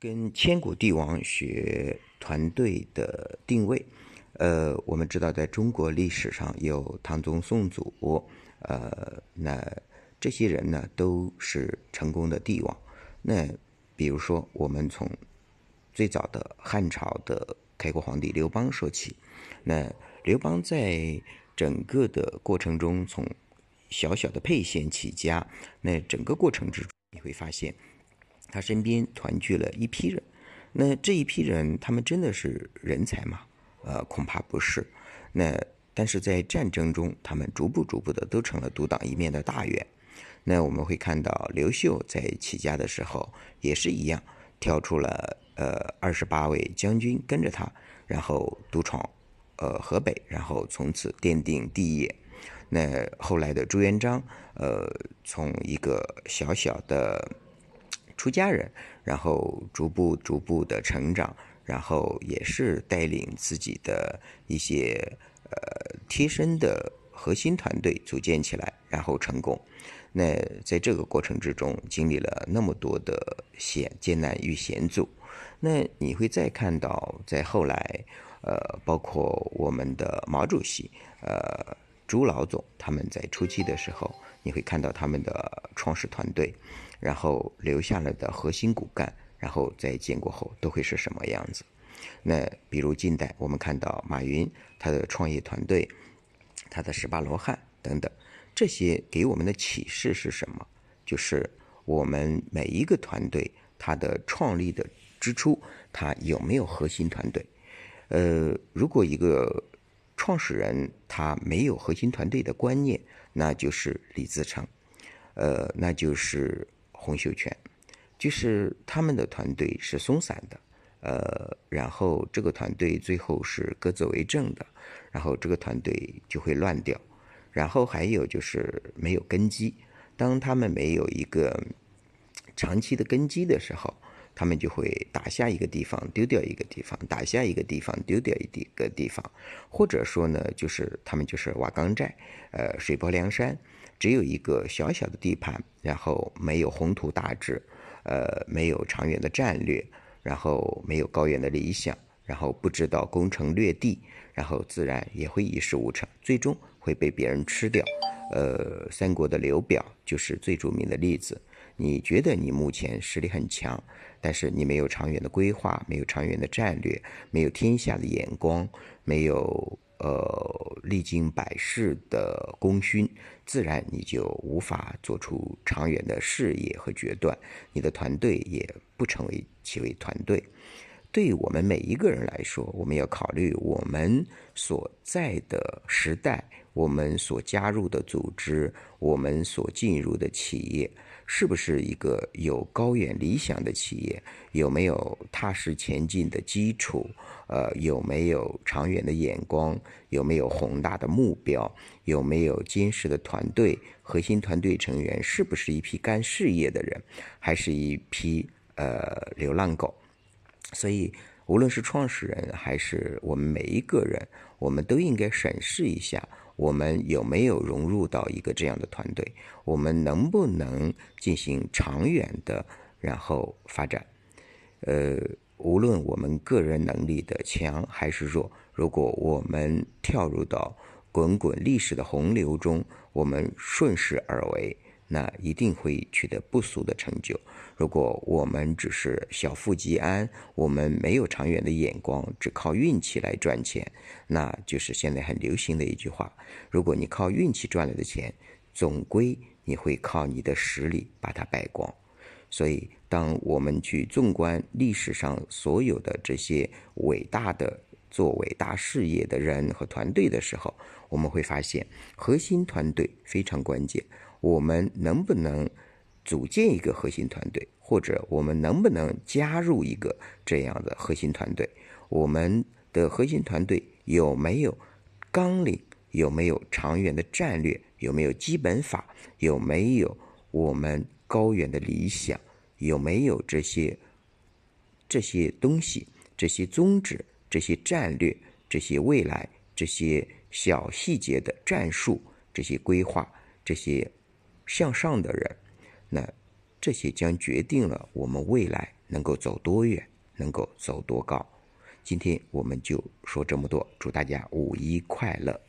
跟千古帝王学团队的定位。呃，我们知道，在中国历史上有唐宗宋祖，呃，那这些人呢都是成功的帝王。那比如说，我们从最早的汉朝的开国皇帝刘邦说起，那刘邦在整个的过程中，从小小的沛县起家，那整个过程之中，你会发现他身边团聚了一批人。那这一批人，他们真的是人才吗？呃，恐怕不是。那但是在战争中，他们逐步逐步的都成了独当一面的大员。那我们会看到刘秀在起家的时候也是一样，挑出了呃二十八位将军跟着他，然后独闯呃河北，然后从此奠定帝业。那后来的朱元璋，呃，从一个小小的出家人，然后逐步逐步的成长。然后也是带领自己的一些呃贴身的核心团队组建起来，然后成功。那在这个过程之中，经历了那么多的险艰难与险阻。那你会再看到，在后来，呃，包括我们的毛主席，呃，朱老总，他们在初期的时候，你会看到他们的创始团队，然后留下了的核心骨干。然后在建国后都会是什么样子？那比如近代，我们看到马云他的创业团队，他的十八罗汉等等，这些给我们的启示是什么？就是我们每一个团队，它的创立的之初，它有没有核心团队？呃，如果一个创始人他没有核心团队的观念，那就是李自成，呃，那就是洪秀全。就是他们的团队是松散的，呃，然后这个团队最后是各自为政的，然后这个团队就会乱掉，然后还有就是没有根基。当他们没有一个长期的根基的时候，他们就会打下一个地方丢掉一个地方，打下一个地方丢掉一个地方，或者说呢，就是他们就是瓦岗寨，呃，水泊梁山，只有一个小小的地盘，然后没有宏图大志。呃，没有长远的战略，然后没有高远的理想，然后不知道攻城略地，然后自然也会一事无成，最终会被别人吃掉。呃，三国的刘表就是最著名的例子。你觉得你目前实力很强，但是你没有长远的规划，没有长远的战略，没有天下的眼光，没有。呃，历经百世的功勋，自然你就无法做出长远的事业和决断，你的团队也不成为其为团队。对我们每一个人来说，我们要考虑我们所在的时代，我们所加入的组织，我们所进入的企业。是不是一个有高远理想的企业？有没有踏实前进的基础？呃，有没有长远的眼光？有没有宏大的目标？有没有坚实的团队？核心团队成员是不是一批干事业的人，还是一批呃流浪狗？所以，无论是创始人还是我们每一个人，我们都应该审视一下。我们有没有融入到一个这样的团队？我们能不能进行长远的然后发展？呃，无论我们个人能力的强还是弱，如果我们跳入到滚滚历史的洪流中，我们顺势而为。那一定会取得不俗的成就。如果我们只是小富即安，我们没有长远的眼光，只靠运气来赚钱，那就是现在很流行的一句话：如果你靠运气赚来的钱，总归你会靠你的实力把它败光。所以，当我们去纵观历史上所有的这些伟大的做伟大事业的人和团队的时候，我们会发现核心团队非常关键。我们能不能组建一个核心团队，或者我们能不能加入一个这样的核心团队？我们的核心团队有没有纲领？有没有长远的战略？有没有基本法？有没有我们高远的理想？有没有这些这些东西？这些宗旨？这些战略？这些未来？这些小细节的战术？这些规划？这些？向上的人，那这些将决定了我们未来能够走多远，能够走多高。今天我们就说这么多，祝大家五一快乐。